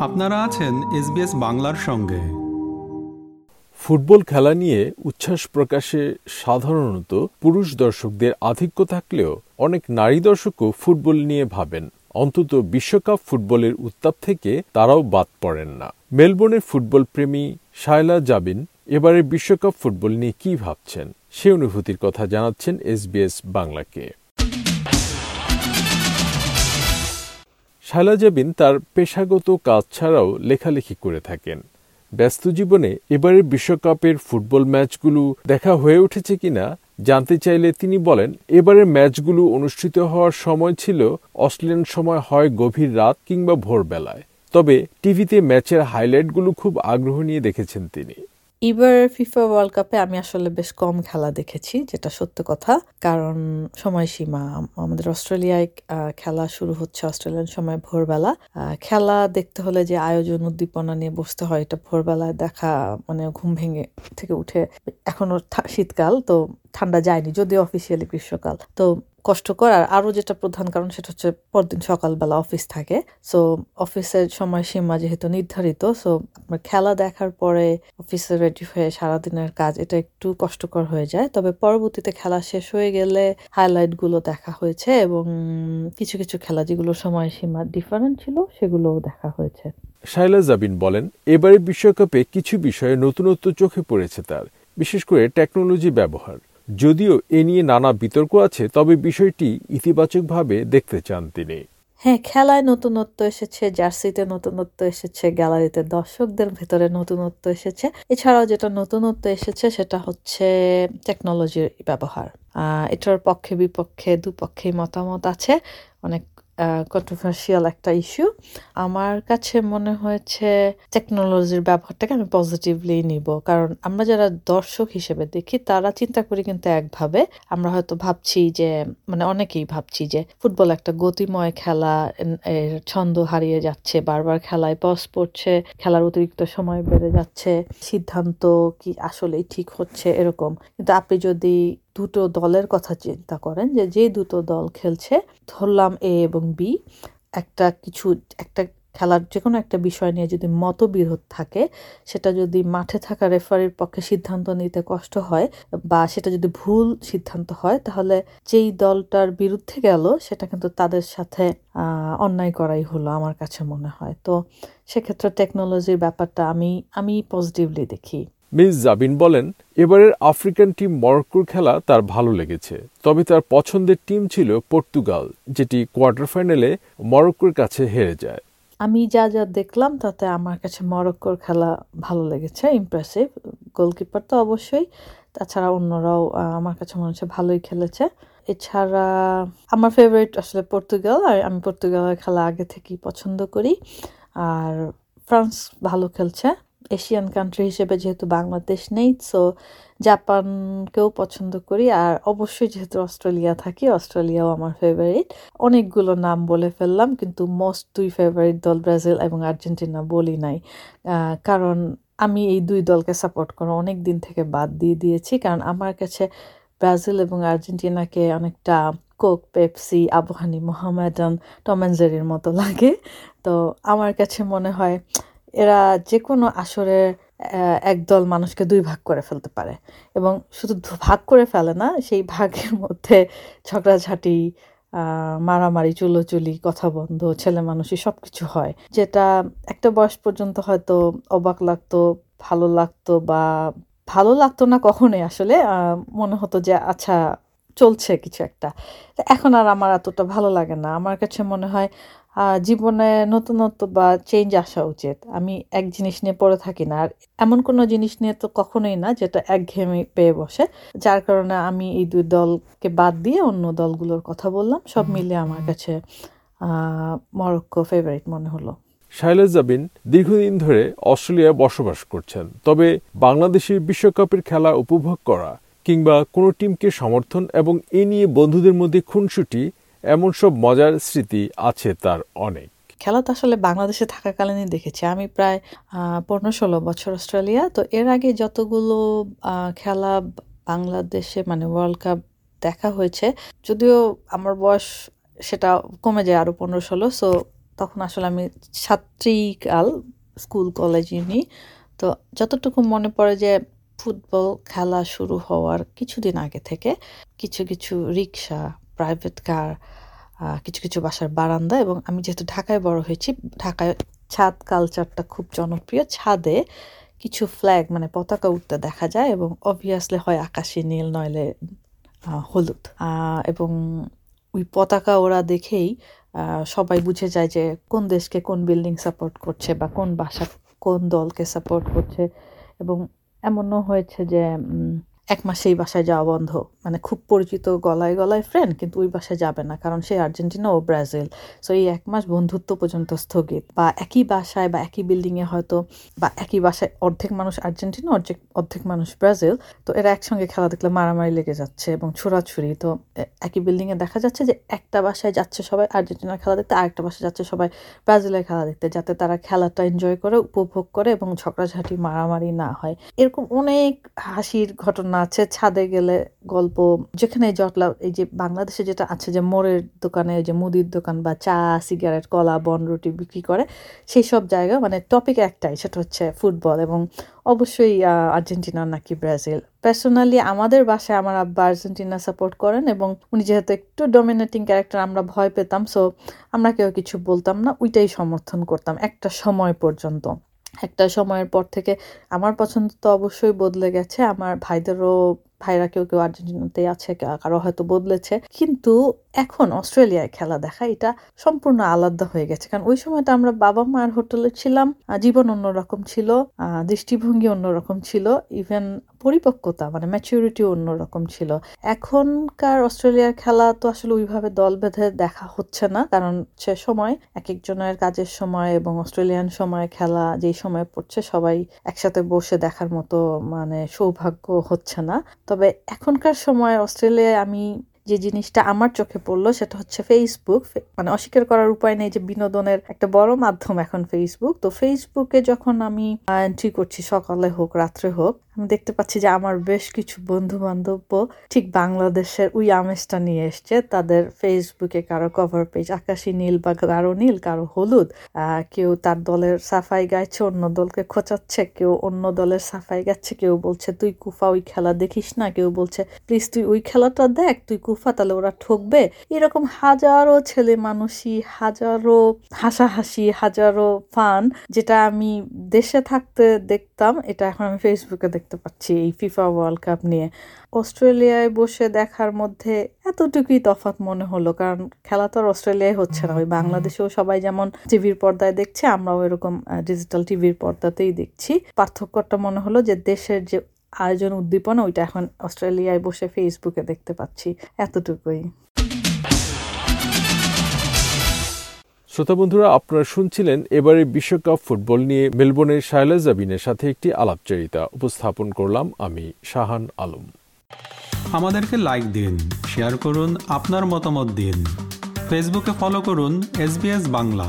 আপনারা আছেন এসবিএস বাংলার সঙ্গে। ফুটবল খেলা নিয়ে উচ্ছ্বাস প্রকাশে সাধারণত পুরুষ দর্শকদের আধিক্য থাকলেও অনেক নারী দর্শকও ফুটবল নিয়ে ভাবেন। অন্তত বিশ্বকাপ ফুটবলের উত্তাপ থেকে তারাও বাদ পড়েন না। মেলবোর্নের ফুটবল প্রেমী শায়লা জাবিন এবারে বিশ্বকাপ ফুটবল নিয়ে কি ভাবছেন? সে অনুভূতির কথা জানাচ্ছেন এসবিএস বাংলাকে। শায়লা জাবিন তার পেশাগত কাজ ছাড়াও লেখালেখি করে থাকেন। ব্যস্ত জীবনে এবারের বিশ্বকাপের ফুটবল ম্যাচগুলো দেখা হয়ে উঠেছে কিনা জানতে চাইলে তিনি বলেন, এবারের ম্যাচগুলো অনুষ্ঠিত হওয়ার সময় ছিল অস্ট্রেলিয়ান সময় হয় গভীর রাত কিংবা ভোরবেলায়। তবে টিভিতে ম্যাচের হাইলাইটগুলো খুব আগ্রহ নিয়ে দেখেছেন তিনি। এবার ফিফা ওয়ার্ল্ড কাপে আমি আসলে বেশ কম খেলা দেখেছি, যেটা সত্য কথা। কারণ সময়সীমা, আমাদের অস্ট্রেলিয়ায় খেলা শুরু হচ্ছে অস্ট্রেলিয়ান সময় ভোরবেলা। খেলা দেখতে হলে যে আয়োজন, উদ্দীপনা নিয়ে বসতে হয়, এটা ভোরবেলায় দেখা মানে ঘুম ভেঙে থেকে উঠে, এখনও শীতকাল, তো ঠান্ডা যায়নি, যদিও অফিসিয়ালি গ্রীষ্মকাল। তো কষ্টকর। আর আরও যেটা প্রধান কারণ সেটা হচ্ছে পরদিন সকালবেলা অফিস থাকে। সো অফিসের সময়সীমা যেহেতু নির্ধারিত সো আপনার খেলা দেখার পরে অফিসে রেডি হয়ে সারাদিনের কাজ, এটা একটু কষ্টকর হয়ে যায়। তবে পরবর্তীতে খেলা শেষ হয়ে গেলে হাইলাইটগুলো দেখা হয়েছে এবং কিছু কিছু খেলা যেগুলো সময়সীমা ডিফারেন্ট ছিল, সেগুলোও দেখা হয়েছে। শাইলা জাবিন বলেন এবারে বিশ্বকাপে কিছু বিষয়ে নতুনত্ব চোখে পড়েছে তার, বিশেষ করে টেকনোলজি ব্যবহার। যদিও এ নিয়ে নানা বিতর্ক আছে, তবে বিষয়টি ইতিবাচকভাবে দেখতে চান তিনি। হ্যাঁ খেলায় নতুনত্ব এসেছে, জার্সিতে নতুনত্ব এসেছে, গ্যালারিতে দর্শকদের ভেতরে নতুনত্ব এসেছে। এছাড়াও যেটা নতুনত্ব এসেছে, সেটা হচ্ছে টেকনোলজির ব্যবহার। এটার পক্ষে বিপক্ষে দুপক্ষেই মতামত আছে। অনেক কন্ট্রোভার্সিয়াল একটা ইস্যু আমার কাছে মনে হয়েছে টেকনোলজির ব্যবহারটাকে আমি পজিটিভলি নিব। কারণ আমরা যারা দর্শক হিসেবে দেখি, তারা চিন্তা করি কিন্তু একভাবে। আমরা হয়তো ভাবছি যে মানে অনেকেই ভাবছি যে ফুটবল একটা গতিময় খেলা ছন্দ হারিয়ে যাচ্ছে, বারবার খেলায় পস পড়ছে, খেলার অতিরিক্ত সময় বেড়ে যাচ্ছে, সিদ্ধান্ত কি আসলেই ঠিক হচ্ছে, এরকম। কিন্তু আপনি যদি দুটো দলের কথা চিন্তা করেন যে যে দুটো দল খেলছে, ধরলাম এ এবং বি একটা কিছু, একটা খেলার যে কোনো একটা বিষয় নিয়ে যদি মতবিরোধ থাকে, সেটা যদি মাঠে থাকা রেফারির পক্ষে সিদ্ধান্ত নিতে কষ্ট হয় বা সেটা যদি ভুল সিদ্ধান্ত হয়, তাহলে যেই দলটার বিরুদ্ধে গেল, সেটা কিন্তু তাদের সাথে অন্যায় করাই হলো আমার কাছে মনে হয়। তো সেক্ষেত্রে টেকনোলজির ব্যাপারটা আমি আমি পজিটিভলি দেখি। মিস জাবিন বলেন, এবারের আফ্রিকান টিম মরক্কোর খেলা তার ভালো লেগেছে। তবে তার পছন্দের টিম ছিল পর্তুগাল, যেটি কোয়ার্টার ফাইনালে মরক্কোর কাছে হেরে যায়। আমি যা যা দেখলাম, তাতে আমার কাছে মরক্কোর খেলা ভালো লেগেছে ইমপ্রেসিভ গোলকিপার তো অবশ্যই, তাছাড়া অন্যরাও আমার কাছে মনে হচ্ছে ভালোই খেলেছে। এছাড়া আমার ফেভারিট আসলে পর্তুগাল, আর আমি পর্তুগালের খেলা আগে থেকেই পছন্দ করি। আর ফ্রান্স ভালো খেলছে। এশিয়ান কান্ট্রি হিসেবে যেহেতু বাংলাদেশ নেই সো জাপানকেও পছন্দ করি। আর অবশ্যই যেহেতু অস্ট্রেলিয়া থাকি, অস্ট্রেলিয়াও আমার ফেভারিট অনেকগুলো নাম বলে ফেললাম, কিন্তু মোস্ট দুই ফেভারিট দল ব্রাজিল এবং আর্জেন্টিনা বলি নাই। কারণ আমি এই দুই দলকে সাপোর্ট করো অনেক দিন থেকে বাদ দিয়ে দিয়েছি, কারণ আমার কাছে ব্রাজিল এবং আর্জেন্টিনাকে অনেকটা কোক, পেপসি আবহানি মোহামেডান টমেনজেরির মতো লাগে। তো আমার কাছে মনে হয় এরা যে কোনো আসরে একদল মানুষকে দুই ভাগ করে ফেলতে পারে। এবং শুধু ভাগ করে ফেলে না, সেই ভাগের মধ্যে ঝগড়াঝাটি মারামারি, চুলোচুলি কথা বন্ধ ছেলে মানুষই সব কিছু হয়। যেটা একটা বয়স পর্যন্ত হয়তো অবাক লাগতো, ভালো লাগতো বা ভালো লাগতো না কখনোই আসলে মনে হতো যে আচ্ছা চলছে কিছু একটা। এখন আর আমার এতটা ভালো লাগে না। আমার কাছে মনে হয় জীবনে নতুনত্ব বা চেঞ্জ আসা উচিত। আমি এক জিনিস নিয়ে পড়ে থাকি না। আর এমন কোনো জিনিস নিয়ে তো কখনোই না যেটা একঘেয়েমি পেয়ে বসে। যার কারণে আমি এই দুই দলকে বাদ দিয়ে অন্য দলগুলোর কথা বললাম। সব মিলিয়ে আমার কাছে মরক্কো ফেভারিট মনে হলো। শাইলা জাবিন দীর্ঘদিন ধরে অস্ট্রেলিয়ায় বসবাস করছেন। তবে বাংলাদেশের বিশ্বকাপের খেলা উপভোগ করা কিংবা কোনো টিমকে সমর্থন এবং এ নিয়ে বন্ধুদের মধ্যে খুনসুটি এমন সব মজার স্মৃতি আছে তার অনেক। খেলা তো আসলে বাংলাদেশে থাকাকালীনই দেখেছি। আমি প্রায় পনেরো ষোলো বছর অস্ট্রেলিয়া, তো এর আগে যতগুলো খেলা বাংলাদেশে মানে ওয়ার্ল্ড কাপ দেখা হয়েছে, যদিও আমার বয়স সেটা কমে যায় আরও পনেরো ষোলো সো তখন আসলে আমি ছাত্রীকাল স্কুল কলেজ ইউনি তো যতটুকু মনে পড়ে যে ফুটবল খেলা শুরু হওয়ার কিছুদিন আগে থেকে, কিছু কিছু রিক্সা প্রাইভেট কার কিছু কিছু বাসার বারান্দা এবং আমি যেহেতু ঢাকায় বড় হয়েছি, ঢাকায় ছাদ কালচারটা খুব জনপ্রিয়। ছাদে কিছু ফ্ল্যাগ মানে পতাকা উঠতে দেখা যায় এবং অবভিয়াসলি হয় আকাশি নীল, নইলে হলুদ। এবং ওই পতাকা ওরা দেখেই সবাই বুঝে যায় যে কোন দেশকে কোন বিল্ডিং সাপোর্ট করছে বা কোন বাসা, কোন দলকে সাপোর্ট করছে। এবং এমনও হয়েছে যে এক মাস সেই বাসায় যাওয়া বন্ধ। মানে খুব পরিচিত গলায় গলায় ফ্রেন্ড কিন্তু ওই বাসায় যাবে না, কারণ সে আর্জেন্টিনা ও ব্রাজিল। সো এই এক মাস বন্ধুত্ব পর্যন্ত স্থগিত। বা একই বাসায় বা একই বিল্ডিংয়ে হয়তো, বা একই বাসায় অর্ধেক মানুষ আর্জেন্টিনা, অর্ধেক অর্ধেক মানুষ ব্রাজিল। তো এরা একসঙ্গে খেলা দেখলে মারামারি লেগে যাচ্ছে এবং ছোড়াছুরি তো একই বিল্ডিংয়ে দেখা যাচ্ছে যে একটা বাসায় যাচ্ছে সবাই আর্জেন্টিনার খেলা দেখতে আরেকটা বাসায় যাচ্ছে সবাই ব্রাজিলের খেলা দেখতে, যাতে তারা খেলাটা এনজয় করে, উপভোগ করে এবং ঝগড়াঝাটি, মারামারি না হয়। এরকম অনেক হাসির ঘটনা আছে ছাদে গেলে গল্প, যেখানে জটলা, এই যে বাংলাদেশে যেটা আছে যে মোড়ের দোকানে যে মুদির দোকান বা চা, সিগারেট, কলা, বন রুটি বিক্রি করে, সেই সব জায়গা মানে টপিক একটাই, সেটা হচ্ছে ফুটবল এবং অবশ্যই আর্জেন্টিনা নাকি ব্রাজিল। পার্সোনালি আমাদের বাসায় আমার আব্বা আর্জেন্টিনা সাপোর্ট করেন এবং উনি যেহেতু একটু ডমিনেটিং ক্যারেক্টার আমরা ভয় পেতাম সো আমরা কেউ কিছু বলতাম না, ওইটাই সমর্থন করতাম, একটা সময় পর্যন্ত। একটা সময়ের পর থেকে আমার পছন্দ তো অবশ্যই বদলে গেছে। আমার ভাইদেরও ভাইরা কেউ কেউ আর্জেন্টিনাতে আছে কারও হয়তো বদলেছে। কিন্তু এখন অস্ট্রেলিয়ায় খেলা দেখা, এটা সম্পূর্ণ আলাদা হয়ে গেছে। কারণ ওই সময়টা আমরা বাবা মায়ের হোটেলে ছিলাম জীবন অন্যরকম ছিল দৃষ্টিভঙ্গি অন্যরকম ছিল ইভেন পরিপক্কতা মানে ম্যাচিউরিটি অন্যরকম ছিল। এখনকার অস্ট্রেলিয়ার খেলা তো আসলে ওইভাবে দল বেঁধে দেখা হচ্ছে না। কারণ সে সময় এক একজনের কাজের সময় এবং অস্ট্রেলিয়ান সময় খেলা যেই সময় পড়ছে, সবাই একসাথে বসে দেখার মতো মানে সৌভাগ্য হচ্ছে না। তবে এখনকার সময় অস্ট্রেলিয়ায় আমি যে জিনিসটা আমার চোখে পড়ল সেটা হচ্ছে ফেসবুক মানে অস্বীকার করার উপায় নেই যে বিনোদনের একটা বড় মাধ্যম এখন ফেসবুক তো ফেসবুকে যখন আমি এন্ট্রি করছি সকালে হোক, রাত্রে হোক দেখতে পাচ্ছি যে আমার বেশ কিছু বন্ধু বান্ধব ঠিক বাংলাদেশের ওই আমেজটা নিয়ে এসছে। তাদের ফেসবুকে কারও কভার পেজ আকাশি নীল বা কারও নীল, কারও হলুদ। কেউ তার দলের সাফাই গাইছে, অন্য দলকে খোঁচাচ্ছে, কেউ অন্য দলের সাফাই গাচ্ছে, কেউ বলছে, তুই কুফা, ওই খেলা দেখিস না? কেউ বলছে, প্লিজ তুই ওই খেলাটা দেখ, তুই কুফা, তাহলে ওরা ঠকবে? এরকম হাজারো ছেলে মানুষই, হাজারো হাসাহাসি, হাজারো ফান, যেটা আমি দেশে থাকতে দেখতাম, এটা এখন আমি ফেসবুকে দেখ দেখতে পাচ্ছি এই ফিফা ওয়ার্ল্ড কাপ নিয়ে। অস্ট্রেলিয়ায় বসে দেখার মধ্যে এতটুকুই তফাৎ মনে হলো, কারণ খেলা তো আর অস্ট্রেলিয়ায় হচ্ছে না। ওই বাংলাদেশেও সবাই যেমন টিভির পর্দায় দেখছে, আমরাও এরকম ডিজিটাল টিভির পর্দাতেই দেখছি। পার্থক্যটা মনে হলো যে দেশের যে আয়োজন উদ্দীপনা, ওইটা এখন অস্ট্রেলিয়ায় বসে ফেসবুকে দেখতে পাচ্ছি, এতটুকুই। শ্রোতা বন্ধুরা, আপনারা শুনছিলেন এবারে বিশ্বকাপ ফুটবল নিয়ে মেলবোর্নের শায়লা জাবিনের সাথে একটি আলাপচারিতা উপস্থাপন করলাম আমি, শাহান আলম। আমাদেরকে লাইক দিন শেয়ার করুন, আপনার মতামত দিন। ফেসবুকে ফলো করুন এস বাংলা।